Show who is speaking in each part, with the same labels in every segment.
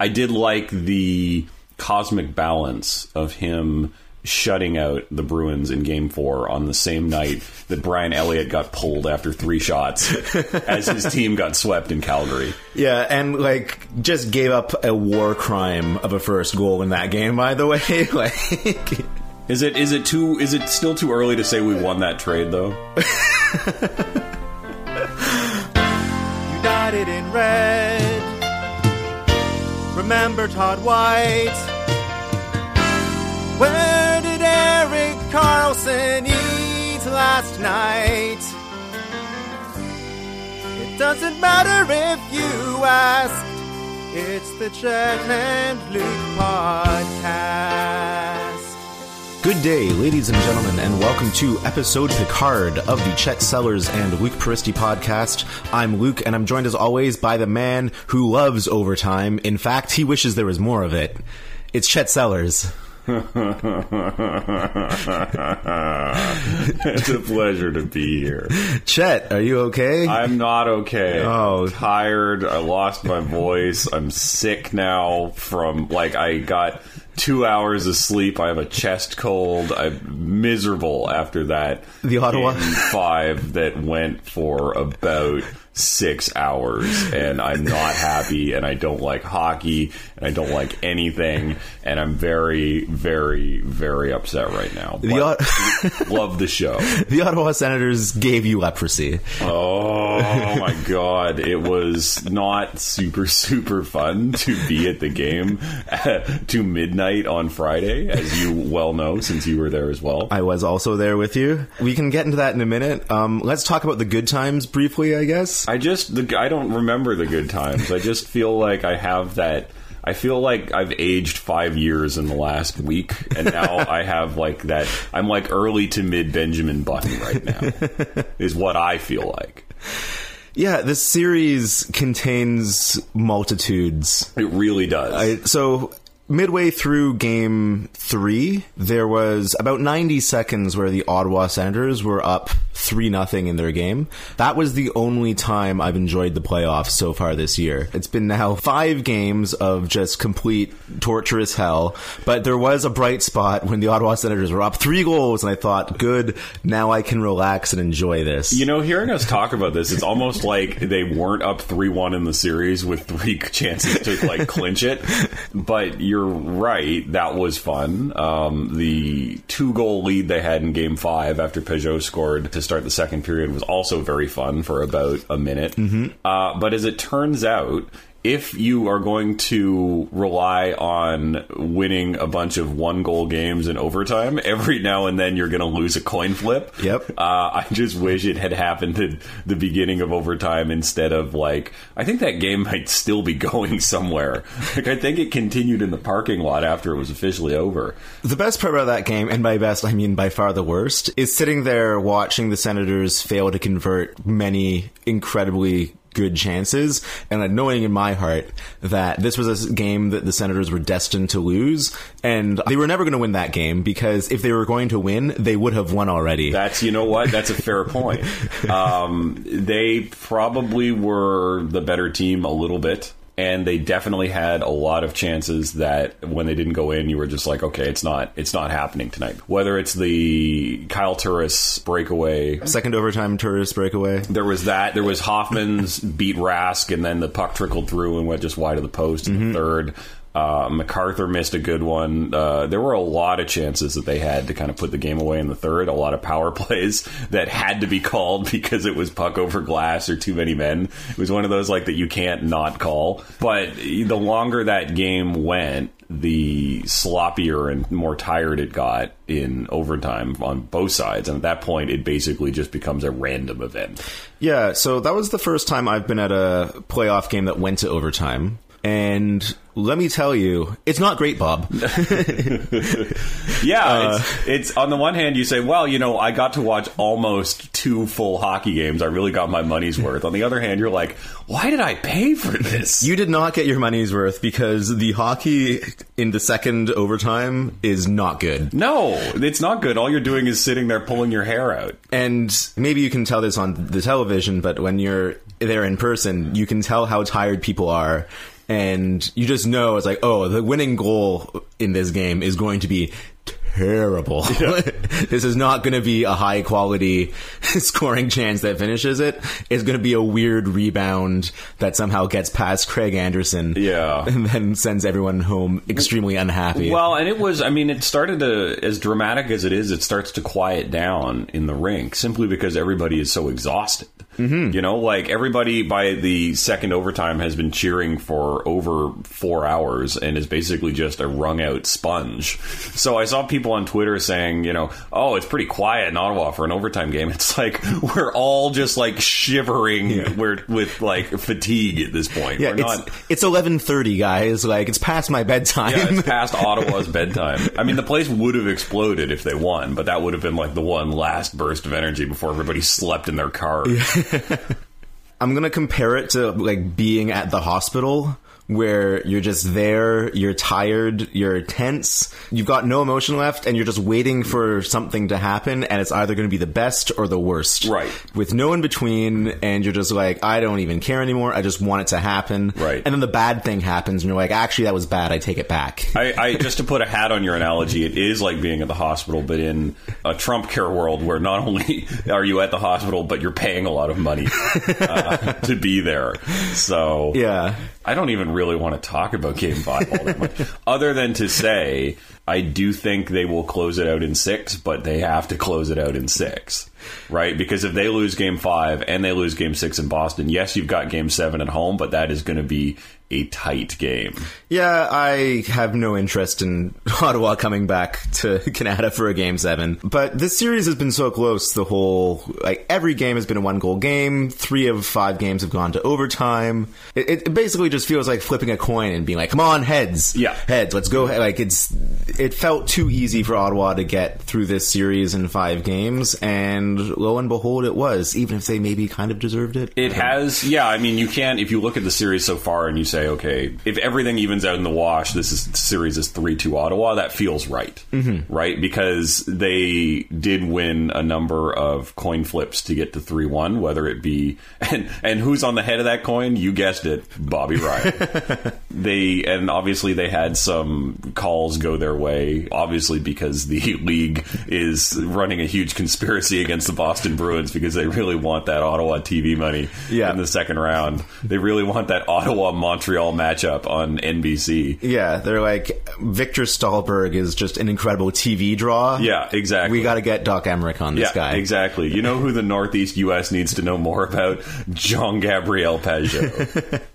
Speaker 1: I did like the cosmic balance of him shutting out the Bruins in game four on the same night that Brian Elliott got pulled after three shots as his team got swept in Calgary.
Speaker 2: Yeah, and like just gave up a war crime of a first goal in that game. By the way, like
Speaker 1: Is it is it too is it still too early to say we won that trade though?
Speaker 3: United in red. Remember Todd White. Where did Erik Karlsson eat last night? It doesn't matter if you asked. It's the Chet and Luke podcast.
Speaker 2: Good day, ladies and gentlemen, and welcome to episode Picard of the Chet Sellers and Luke Peristy podcast. I'm Luke, and I'm joined as always by the man who loves overtime. In fact, he wishes there was more of it. It's Chet Sellers.
Speaker 1: it's a pleasure to be here.
Speaker 2: Chet, are you okay?
Speaker 1: I'm not okay.
Speaker 2: Oh.
Speaker 1: I'm tired. I lost my voice. I'm sick now from like I got two hours of sleep. I have a chest cold. I'm miserable after that.
Speaker 2: The Ottawa-
Speaker 1: five that went for about six hours and I'm not happy and I don't like hockey and I don't like anything and I'm very, very, very upset right now.
Speaker 2: The Ot-
Speaker 1: love the show.
Speaker 2: the Ottawa Senators gave you leprosy.
Speaker 1: Oh my god, it was not super super fun to be at the game to midnight on Friday, as you well know since you were there as well.
Speaker 2: I was also there with you. We can get into that in a minute. Um, let's talk about the good times briefly, I guess.
Speaker 1: I just the, I don't remember the good times. I just feel like I have that. I feel like I've aged five years in the last week, and now I have like that. I'm like early to mid Benjamin Button right now, is what I feel like.
Speaker 2: Yeah, this series contains multitudes.
Speaker 1: It really does.
Speaker 2: I, so midway through game three, there was about 90 seconds where the Ottawa Senators were up 3 nothing in their game. That was the only time I've enjoyed the playoffs so far this year. It's been now five games of just complete torturous hell, but there was a bright spot when the Ottawa Senators were up three goals, and I thought, good, now I can relax and enjoy this.
Speaker 1: You know, hearing us talk about this, it's almost like they weren't up 3 1 in the series with three chances to, like, clinch it. But you're right, that was fun. Um, the two goal lead they had in game five after Pageau scored to start the second period was also very fun for about a minute. Uh, but as it turns out, if you are going to rely on winning a bunch of one goal games in overtime, every now and then you're going to lose a coin flip.
Speaker 2: Yep.
Speaker 1: Uh, I just wish it had happened at the beginning of overtime instead of like, I think that game might still be going somewhere. Like, I think it continued in the parking lot after it was officially over.
Speaker 2: The best part about that game, and by best I mean by far the worst, is sitting there watching the Senators fail to convert many incredibly good chances and knowing in my heart that this was a game that the Senators were destined to lose and they were never going to win that game because if they were going to win, they would have won already.
Speaker 1: That's you know what? That's a fair point. Um, they probably were the better team a little bit. And they definitely had a lot of chances that when they didn't go in, you were just like, okay, it's not, it's not happening tonight. Whether it's the Kyle Turris breakaway,
Speaker 2: Second overtime Turris breakaway.
Speaker 1: there was that. There was Hoffman's beat Rask, and then the puck trickled through and went just wide of the post in the mm-hmm. third. Uh, MacArthur missed a good one. Uh, there were a lot of chances that they had to kind of put the game away in the third. A lot of power plays that had to be called because it was puck over glass or too many men. It was one of those like that you can't not call. But the longer that game went, the sloppier and more tired it got in overtime on both sides. And at that point, it basically just becomes a random event.
Speaker 2: Yeah, so that was the first time I've been at a playoff game that went to overtime. And let me tell you, it's not great, Bob.
Speaker 1: Yeah, it's, uh, it's on the one hand you say, well, you know, I got to watch almost two full hockey games. I really got my money's worth. On the other hand, you're like, why did I pay for this?
Speaker 2: You did not get your money's worth because the hockey in the second overtime is not good.
Speaker 1: no, it's not good. All you're doing is sitting there pulling your hair out.
Speaker 2: And maybe you can tell this on the television, but when you're there in person, you can tell how tired people are. And you just know it's like, oh, the winning goal in this game is going to be terrible. this is not going to be a high quality scoring chance that finishes it. It's going to be a weird rebound that somehow gets past Craig Anderson.
Speaker 1: Yeah.
Speaker 2: And then sends everyone home extremely unhappy.
Speaker 1: Well, and it was, I mean, it started to, as dramatic as it is, it starts to quiet down in the rink simply because everybody is so exhausted. Mm-hmm. You know, like everybody by the second overtime has been cheering for over four hours and is basically just a wrung out sponge. So I saw people on Twitter saying, you know, oh, it's pretty quiet in Ottawa for an overtime game. It's like we're all just like shivering we're, with like fatigue at this point.
Speaker 2: yeah,
Speaker 1: we're
Speaker 2: it's,
Speaker 1: not.
Speaker 2: it's 11.30, guys. Like, it's past my bedtime.
Speaker 1: Yeah, it's past Ottawa's bedtime. I mean, the place would have exploded if they won, but that would have been like the one last burst of energy before everybody slept in their car.
Speaker 2: I'm gonna compare it to like being at the hospital where you're just there, you're tired, you're tense, you've got no emotion left, and you're just waiting for something to happen, and it's either gonna be the best or the worst.
Speaker 1: Right.
Speaker 2: With no in between, and you're just like, I don't even care anymore, I just want it to happen.
Speaker 1: Right.
Speaker 2: And then the bad thing happens, and you're like, actually, that was bad, I take it back.
Speaker 1: I, I just to put a hat on your analogy, it is like being at the hospital, but in a Trump care world where not only are you at the hospital, but you're paying a lot of money uh, to be there. So
Speaker 2: yeah.
Speaker 1: I don't even really want to talk about Game Five all that much, other than to say I do think they will close it out in six, but they have to close it out in six, right? Because if they lose Game Five and they lose Game Six in Boston, yes, you've got Game Seven at home, but that is going to be a tight game.
Speaker 2: Yeah, I have no interest in Ottawa coming back to Canada for a game seven. But this series has been so close the whole like every game has been a one goal game. Three of five games have gone to overtime. It, it basically just feels like flipping a coin and being like, "Come on, heads,
Speaker 1: Yeah.
Speaker 2: heads, let's go." Like it's it felt too easy for Ottawa to get through this series in five games, and lo and behold, it was. Even if they maybe kind of deserved it.
Speaker 1: It has, yeah. I mean, you can't if you look at the series so far and you say, okay, if everything evens out in the wash, this is series is three two Ottawa. That feels right, mm-hmm. right? Because they did win a number of coin flips to get to three one. Whether it be and and who's on the head of that coin? You guessed it, Bobby Ryan. they and obviously they had some calls go their way. Obviously because the league is running a huge conspiracy against the Boston Bruins because they really want that Ottawa TV money
Speaker 2: Yeah.
Speaker 1: in the second round. They really want that Ottawa Montreal matchup on NBC.
Speaker 2: Yeah, they're like Viktor Stalberg is just an incredible TV draw.
Speaker 1: Yeah, exactly.
Speaker 2: We got to get Doc Emrick on this
Speaker 1: yeah,
Speaker 2: guy.
Speaker 1: exactly. You know who the Northeast U.S. needs to know more about? John Gabriel Pageau.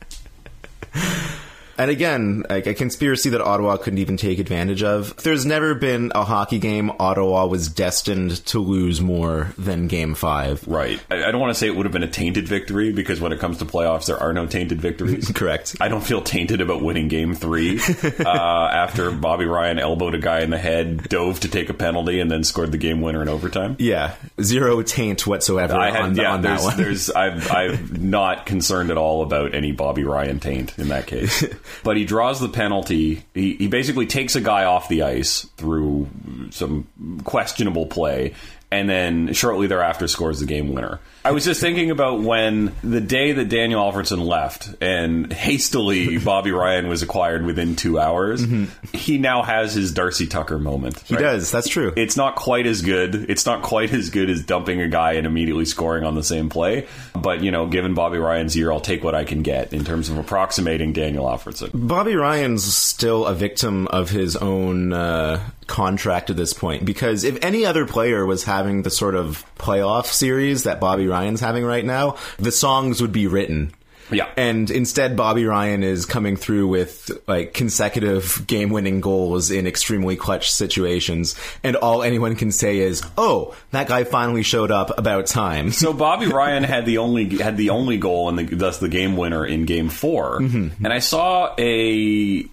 Speaker 2: And again, like a conspiracy that Ottawa couldn't even take advantage of. There's never been a hockey game Ottawa was destined to lose more than Game Five.
Speaker 1: right. I, I don't want to say it would have been a tainted victory because when it comes to playoffs, there are no tainted victories.
Speaker 2: Correct.
Speaker 1: I don't feel tainted about winning game three uh, after Bobby Ryan elbowed a guy in the head, dove to take a penalty, and then scored the game winner in overtime.
Speaker 2: Yeah, zero taint whatsoever
Speaker 1: I had,
Speaker 2: the-
Speaker 1: yeah,
Speaker 2: on that one.
Speaker 1: there's, I've, I'm not concerned at all about any Bobby Ryan taint in that case. But he draws the penalty. He, he basically takes a guy off the ice through some questionable play, and then shortly thereafter scores the game winner. I was just thinking about when the day that Daniel Alfredsson left and hastily Bobby Ryan was acquired within two hours, he now has his Darcy Tucker moment.
Speaker 2: Mm-hmm. he does. That's true.
Speaker 1: It's not quite as good. It's not quite as good as dumping a guy and immediately scoring on the same play. But, you know, given Bobby Ryan's year, I'll take what I can get in terms of approximating Daniel Alfredsson.
Speaker 2: Bobby Ryan's still a victim of his own uh, contract at this point because if any other player was having the sort of playoff series that Bobby Ryan's having right now, the songs would be written.
Speaker 1: Yeah.
Speaker 2: And instead, Bobby Ryan is coming through with like consecutive game winning goals in extremely clutch situations. And all anyone can say is, oh, that guy finally showed up about time.
Speaker 1: So Bobby Ryan had the only had the only goal and the, thus the game winner in Game 4 mm-hmm. and I saw a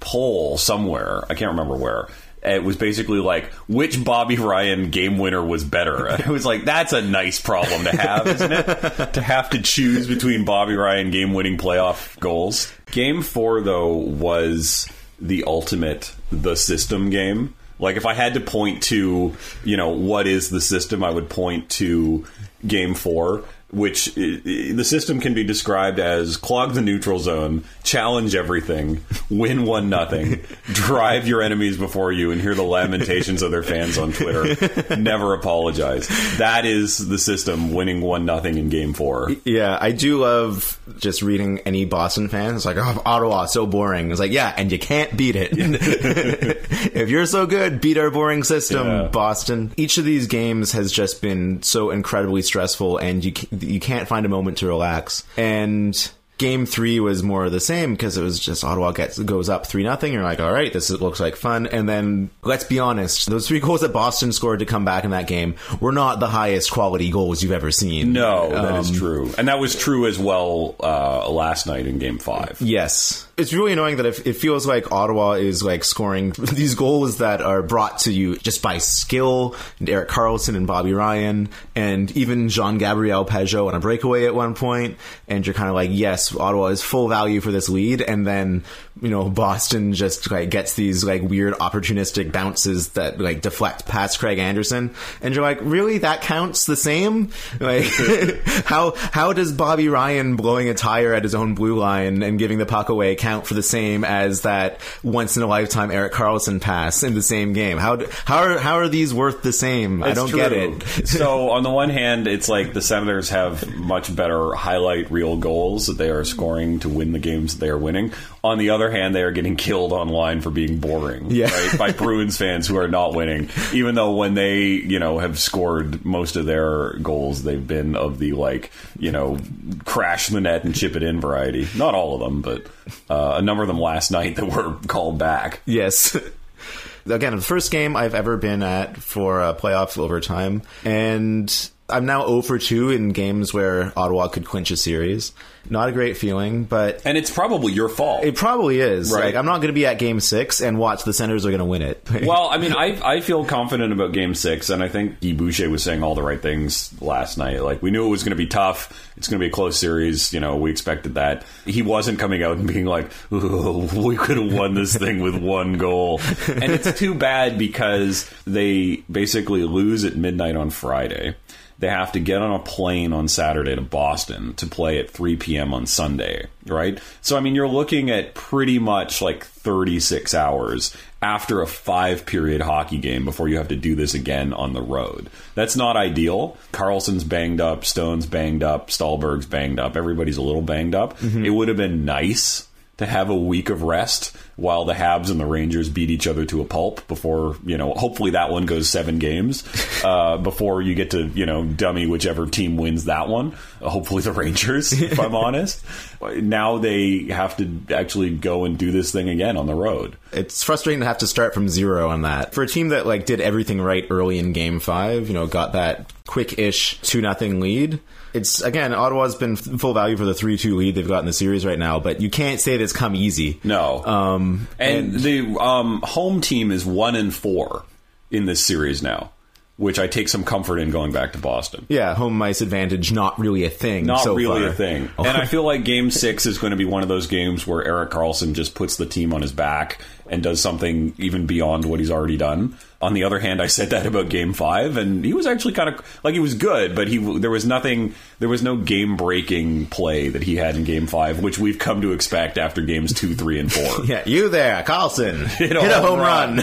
Speaker 1: poll somewhere. I can't remember where. It was basically like which Bobby Ryan game winner was better. It was like, that's a nice problem to have, isn't it? to have to choose between Bobby Ryan game winning playoff goals. Game four though was the ultimate the system game. Like if I had to point to, you know, what is the system, I would point to game four. Which the system can be described as clog the neutral zone, challenge everything, win one nothing, drive your enemies before you, and hear the lamentations of their fans on Twitter. Never apologize. That is the system winning one nothing in game four.
Speaker 2: Yeah, I do love just reading any Boston fans. It's like, oh, Ottawa, so boring. It's like, yeah, and you can't beat it. if you're so good, beat our boring system,
Speaker 1: Yeah.
Speaker 2: Boston. Each of these games has just been so incredibly stressful, and you you can't find a moment to relax. And game three was more of the same because it was just Ottawa gets goes up three nothing. You're like, all right, this is, looks like fun. And then let's be honest, those three goals that Boston scored to come back in that game were not the highest quality goals you've ever seen.
Speaker 1: No, that is
Speaker 2: Um,
Speaker 1: true, and that was true as well uh, last night in Game Five.
Speaker 2: Yes. It's really annoying that it feels like Ottawa is like scoring these goals that are brought to you just by skill, and Erik Karlsson and Bobby Ryan, and even Jean Gabriel Pageau on a breakaway at one point, and you're kind of like, yes, Ottawa is full value for this lead, and then you know Boston just like gets these like weird opportunistic bounces that like deflect past Craig Anderson, and you're like, really, that counts the same? Like, how how does Bobby Ryan blowing a tire at his own blue line and giving the puck away count for the same as that once in a lifetime Erik Karlsson pass in the same game? How do, how are how are these worth the same? I don't
Speaker 1: true.
Speaker 2: get it.
Speaker 1: so on the one hand, it's like the Senators have much better highlight reel goals that they are scoring to win the games that they are winning. On the other hand, they are getting killed online for being boring,
Speaker 2: Yeah.
Speaker 1: right? By Bruins fans who are not winning, even though when they, you know, have scored most of their goals, they've been of the like, you know, crash the net and chip it in variety. Not all of them, but uh, a number of them last night that were called back.
Speaker 2: Yes. Again, the first game I've ever been at for uh, playoff overtime, and I'm now 0 for 2 in games where Ottawa could clinch a series. Not a great feeling, but
Speaker 1: And it's probably your fault.
Speaker 2: it probably is.
Speaker 1: Right.
Speaker 2: Like, I'm not going to be at game six and watch the Senators are going to win it.
Speaker 1: well, I mean, I I feel confident about Game Six, and I think Guy Boucher was saying all the right things last night. Like we knew it was going to be tough. It's going to be a close series. You know, we expected that. He wasn't coming out and being like, "We could have won this thing with one goal," and it's too bad because they basically lose at midnight on Friday. They have to get on a plane on Saturday to Boston to play at 3 p.m. on Sunday, right? So, I mean, you're looking at pretty much like 36 hours after a five period hockey game before you have to do this again on the road. That's not ideal. Karlsson's banged up, Stone's banged up, Stalberg's banged up, everybody's a little banged up. Mm-hmm. It would have been nice to have a week of rest while the Habs and the Rangers beat each other to a pulp before, you know, hopefully that one goes seven games uh, before you get to, you know, dummy whichever team wins that one. Uh, hopefully the Rangers, if I'm honest. Now they have to actually go and do this thing again on the road.
Speaker 2: It's frustrating to have to start from zero on that. For a team that like did everything right early in game five you know got that quick-ish 2 nothing lead it's again ottawa's been f- full value for the 3-2 lead they've got in the series right now but you can't say that it's come easy.
Speaker 1: No.
Speaker 2: um
Speaker 1: and, the um, home team is one and four in this series now, which I take some comfort in going back to Boston.
Speaker 2: yeah home ice advantage not really a thing
Speaker 1: Not
Speaker 2: so
Speaker 1: really
Speaker 2: far.
Speaker 1: a thing. Oh. And I feel like game six is going to be one of those games where Erik Karlsson just puts the team on his back and does something even beyond what he's already done. On the other hand, I said that about game five, and he was actually kind of like he was good, but he there was nothing, there was no game breaking play that he had in game five, which we've come to expect after games two, three, and four.
Speaker 2: yeah you there karlsson hit
Speaker 1: a
Speaker 2: a,
Speaker 1: home
Speaker 2: home run,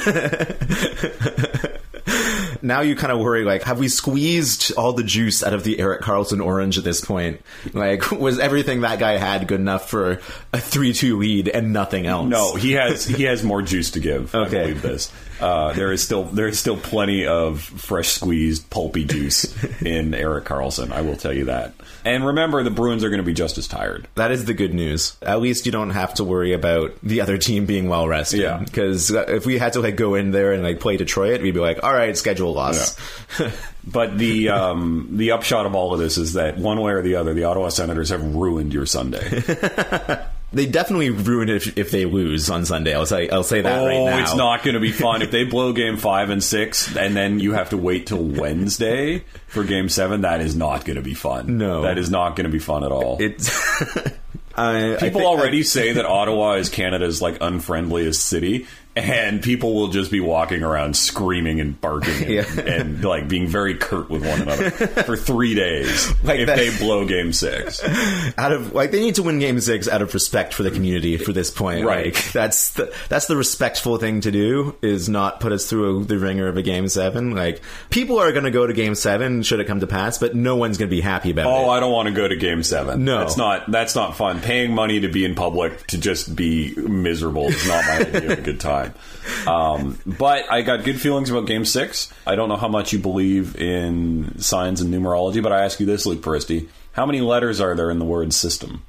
Speaker 2: now you kind of worry like have we squeezed all the juice out of the erik karlsson orange at this point like was everything that guy had good enough for a 3-2 lead and nothing else
Speaker 1: No, he has he has more juice to give. I
Speaker 2: Okay.
Speaker 1: believe this. Uh, there is still there is still plenty of fresh squeezed pulpy juice in Erik Karlsson. I will tell you that. And remember, the Bruins are going to be just as tired.
Speaker 2: That is the good news. At least you don't have to worry about the other team being well rested.
Speaker 1: Yeah.
Speaker 2: Because if we had to like go in there and like play Detroit, we'd be like, all right, schedule loss.
Speaker 1: But the um, the upshot of all of this is that one way or the other, the Ottawa Senators have ruined your Sunday.
Speaker 2: They definitely ruin it if, if they lose on Sunday. I'll say I'll say that right
Speaker 1: oh,
Speaker 2: now.
Speaker 1: it's not going to be fun if they blow Game Five and Six, and then you have to wait till Wednesday for Game Seven. That is not going to be fun.
Speaker 2: No.
Speaker 1: that is not going to be fun at all.
Speaker 2: It's. I, I
Speaker 1: People
Speaker 2: think-
Speaker 1: already say that Ottawa is Canada's like unfriendliest city, and people will just be walking around screaming and barking and,
Speaker 2: Yeah.
Speaker 1: and like being very curt with one another for three days
Speaker 2: Like
Speaker 1: if
Speaker 2: that-
Speaker 1: they blow game six.
Speaker 2: out of like they need to win game six out of respect for the community for this point
Speaker 1: Right.
Speaker 2: Like, that's the that's the respectful thing to do is not put us through the ringer of a game seven like people are going to go to game seven should it come to pass but no one's going to be happy about
Speaker 1: oh,
Speaker 2: it.
Speaker 1: Oh, I don't want to go to game seven.
Speaker 2: No.
Speaker 1: that's not that's not fun. Paying money to be in public to just be miserable is not my idea of a good time. Um, but I got good feelings about game six. I don't know how much you believe in signs and numerology, but I ask you this, Luke Peristy. How many letters are there in the word system?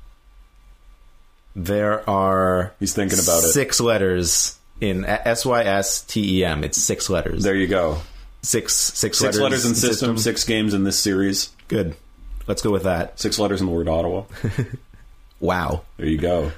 Speaker 2: there are
Speaker 1: He's thinking about it.
Speaker 2: six letters in S Y S T E M it's six letters
Speaker 1: There you go.
Speaker 2: six six,
Speaker 1: Six letters in system,
Speaker 2: system.
Speaker 1: six games in this series,
Speaker 2: good let's go with that
Speaker 1: six letters in the word Ottawa.
Speaker 2: wow
Speaker 1: There you go.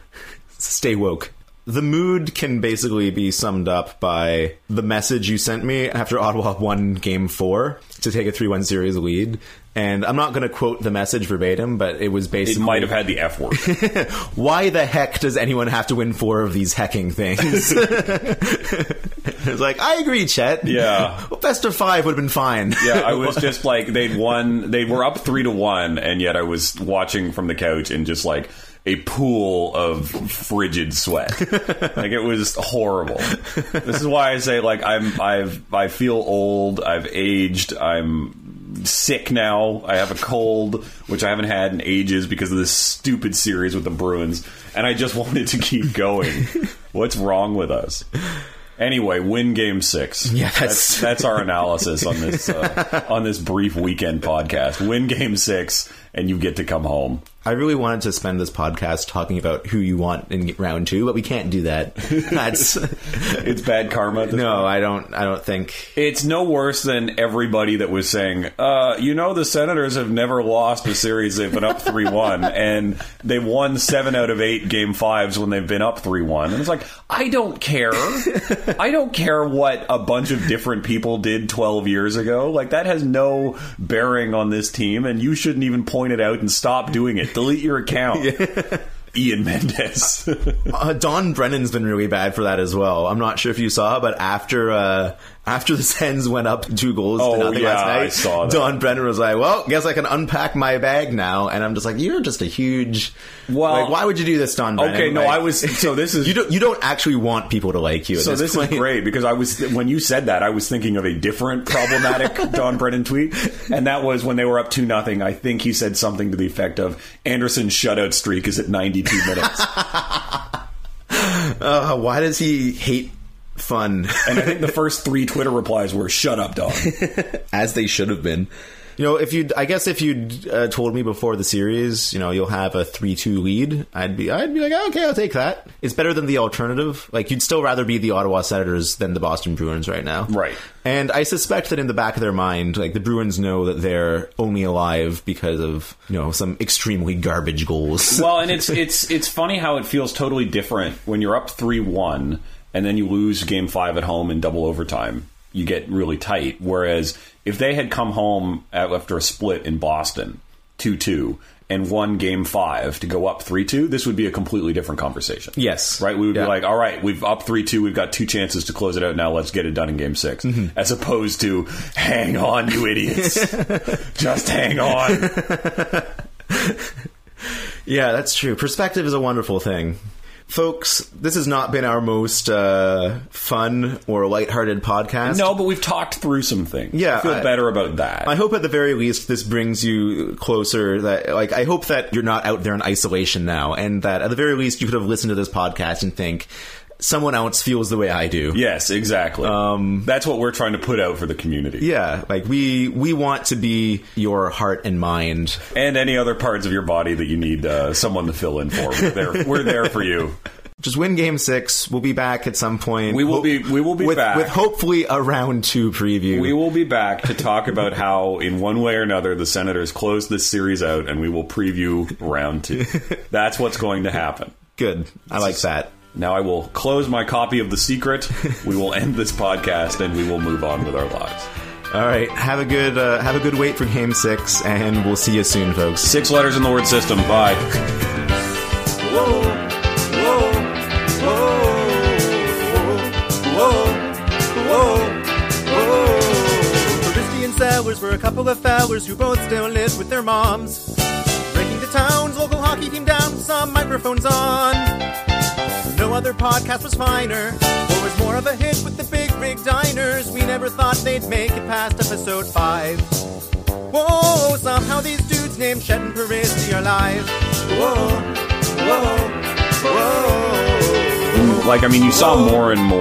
Speaker 2: stay woke. The mood can basically be summed up by the message you sent me after Ottawa won game four to take a 3 1 series lead. And I'm not going to quote the message verbatim, but it was
Speaker 1: It
Speaker 2: basically
Speaker 1: might have had the F word.
Speaker 2: why the heck does anyone have to win four of these hecking things? it's like, I agree, Chet.
Speaker 1: Yeah.
Speaker 2: Well, best of five would have been fine.
Speaker 1: Yeah, I was just like they'd won. They were up three to one, and yet I was watching from the couch and just like a pool of frigid sweat. like it was horrible. This is why I say like I'm I've I feel old. I've aged. I'm sick now. I have a cold, which I haven't had in ages because of this stupid series with the Bruins, and I just wanted to keep going. What's wrong with us? Anyway, win game six.
Speaker 2: Yeah,
Speaker 1: that's
Speaker 2: that's-
Speaker 1: that's our analysis on this uh, on this brief weekend podcast. Win game six, and you get to come home.
Speaker 2: I really wanted to spend this podcast talking about who you want in round two, but we can't do that. That's
Speaker 1: It's bad karma.
Speaker 2: no, I don't. I don't think.
Speaker 1: It's no worse than everybody that was saying, uh, you know, the Senators have never lost a series. They've been up 3 1, and they won seven out of eight game fives when they've been up 3 1. And it's like, I don't care. I don't care what a bunch of different people did 12 years ago. Like, that has no bearing on this team, and you shouldn't even point it out and stop doing it. Delete your account. Ian Mendes.
Speaker 2: Uh, Don Brennan's been really bad for that as well. I'm not sure if you saw, but after uh, after the Sens went up two goals
Speaker 1: Oh,
Speaker 2: to nothing
Speaker 1: yeah,
Speaker 2: last night,
Speaker 1: I saw that.
Speaker 2: Don Brennan was like, "Well, guess I can unpack my bag now." And I'm just like, "You're just a huge.
Speaker 1: Well-
Speaker 2: like, why would you do this, Don Brennan?"
Speaker 1: Okay, no,
Speaker 2: Like,
Speaker 1: I was. So this is.
Speaker 2: You don't. You don't actually want people to like you. At
Speaker 1: So
Speaker 2: this,
Speaker 1: this
Speaker 2: point.
Speaker 1: is great because I was when you said that I was thinking of a different problematic Don Brennan tweet, and that was when they were up two nothing. I think he said something to the effect of Anderson's shutout streak is at ninety two minutes,
Speaker 2: Uh, why does he hate fun?
Speaker 1: and I think the first three Twitter replies were "Shut up, Don."
Speaker 2: as they should have been. You know, if you, I guess, if you'd uh, told me before the series, you know, you'll have a three-two lead, I'd be, I'd be like, "Oh, okay, I'll take that. It's better than the alternative. Like, you'd still rather be the Ottawa Senators than the Boston Bruins right now,
Speaker 1: Right.
Speaker 2: And I suspect that in the back of their mind, like the Bruins know that they're only alive because of you know some extremely garbage goals.
Speaker 1: well, and it's it's it's funny how it feels totally different when you're up three one and then you lose game five at home in double overtime. You get really tight. Whereas if they had come home after a split in Boston two two and won game five to go up three two, this would be a completely different conversation.
Speaker 2: Yes.
Speaker 1: Right? We would
Speaker 2: Yeah.
Speaker 1: be like, all right, we've up three two, we've got two chances to close it out now, let's get it done in game 6
Speaker 2: Mm-hmm.
Speaker 1: As opposed to hang on, you idiots. Just hang on.
Speaker 2: Yeah, that's true. Perspective is a wonderful thing. Folks, this has not been our most uh, fun or lighthearted podcast.
Speaker 1: No, but we've talked through some things.
Speaker 2: Yeah,
Speaker 1: I feel
Speaker 2: I-
Speaker 1: better about that.
Speaker 2: I hope at the very least this brings you closer that like I hope that you're not out there in isolation now and that at the very least you could have listened to this podcast and think someone else feels the way I do.
Speaker 1: yes, exactly. Um, That's what we're trying to put out for the community.
Speaker 2: Yeah, like we we want to be your heart and mind.
Speaker 1: And any other parts of your body that you need uh, someone to fill in for. We're there, we're there for you.
Speaker 2: Just win game 6. We'll be back at some point.
Speaker 1: We will
Speaker 2: Ho-
Speaker 1: be- we will be
Speaker 2: with,
Speaker 1: back.
Speaker 2: with hopefully a round 2 preview.
Speaker 1: We will be back to talk about how, in one way or another, the Senators close this series out, and we will preview round two. That's what's going to happen.
Speaker 2: Good. I like that.
Speaker 1: Now I will close my copy of The Secret. we will end this podcast and we will move on with our lives.
Speaker 2: All right, have a good uh, have a good wait for Game Six, and we'll see you soon, folks.
Speaker 1: Six letters in the word system. Bye.
Speaker 3: whoa, whoa, whoa, whoa, whoa, and Sours
Speaker 2: for a couple of hours who both still live with their moms. Breaking the town's local hockey team down, some microphones on. No other podcast was finer, or was more of a hit with the big rig diners. We never thought they'd make it past episode 5. Whoa, somehow these dudes named Chet and Peristy are live. Whoa, whoa, whoa.
Speaker 1: Like, I mean, you saw more and more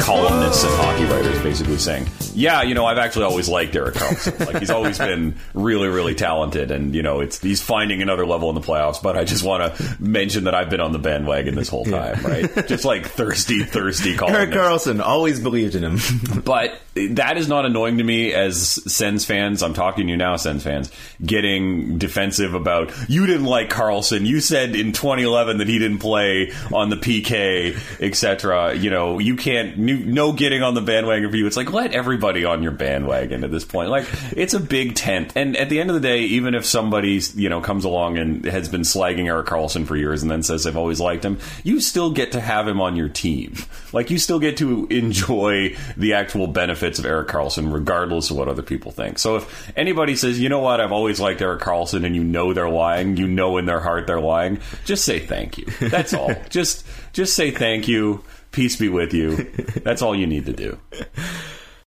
Speaker 1: columnists and hockey writers basically saying, "Yeah, you know, I've actually always liked Erik Karlsson. Like, he's always been really, really talented, and you know, it's he's finding another level in the playoffs. But I just want to mention that I've been on the bandwagon this whole time, right? Just like thirsty, thirsty columnists.
Speaker 4: Karlsson always believed in him.
Speaker 1: But that is not annoying to me as Sens fans. I'm talking to you now, Sens fans, getting defensive about you didn't like Karlsson. You said in 2011 that he didn't play on the PK, etc. You know, you can't no getting on the bandwagon for you. It's like let everybody on your bandwagon at this point. Like it's a big tent, and at the end of the day, even if somebody you know comes along and has been slagging Erik Karlsson for years and then says I've always liked him, you still get to have him on your team. Like you still get to enjoy the actual benefits of Erik Karlsson, regardless of what other people think. So if anybody says, you know what, I've always liked Erik Karlsson, and you know they're lying, you know in their heart they're lying, just say thank you. That's all. just just say thank you. Peace be with you. That's all you need to do.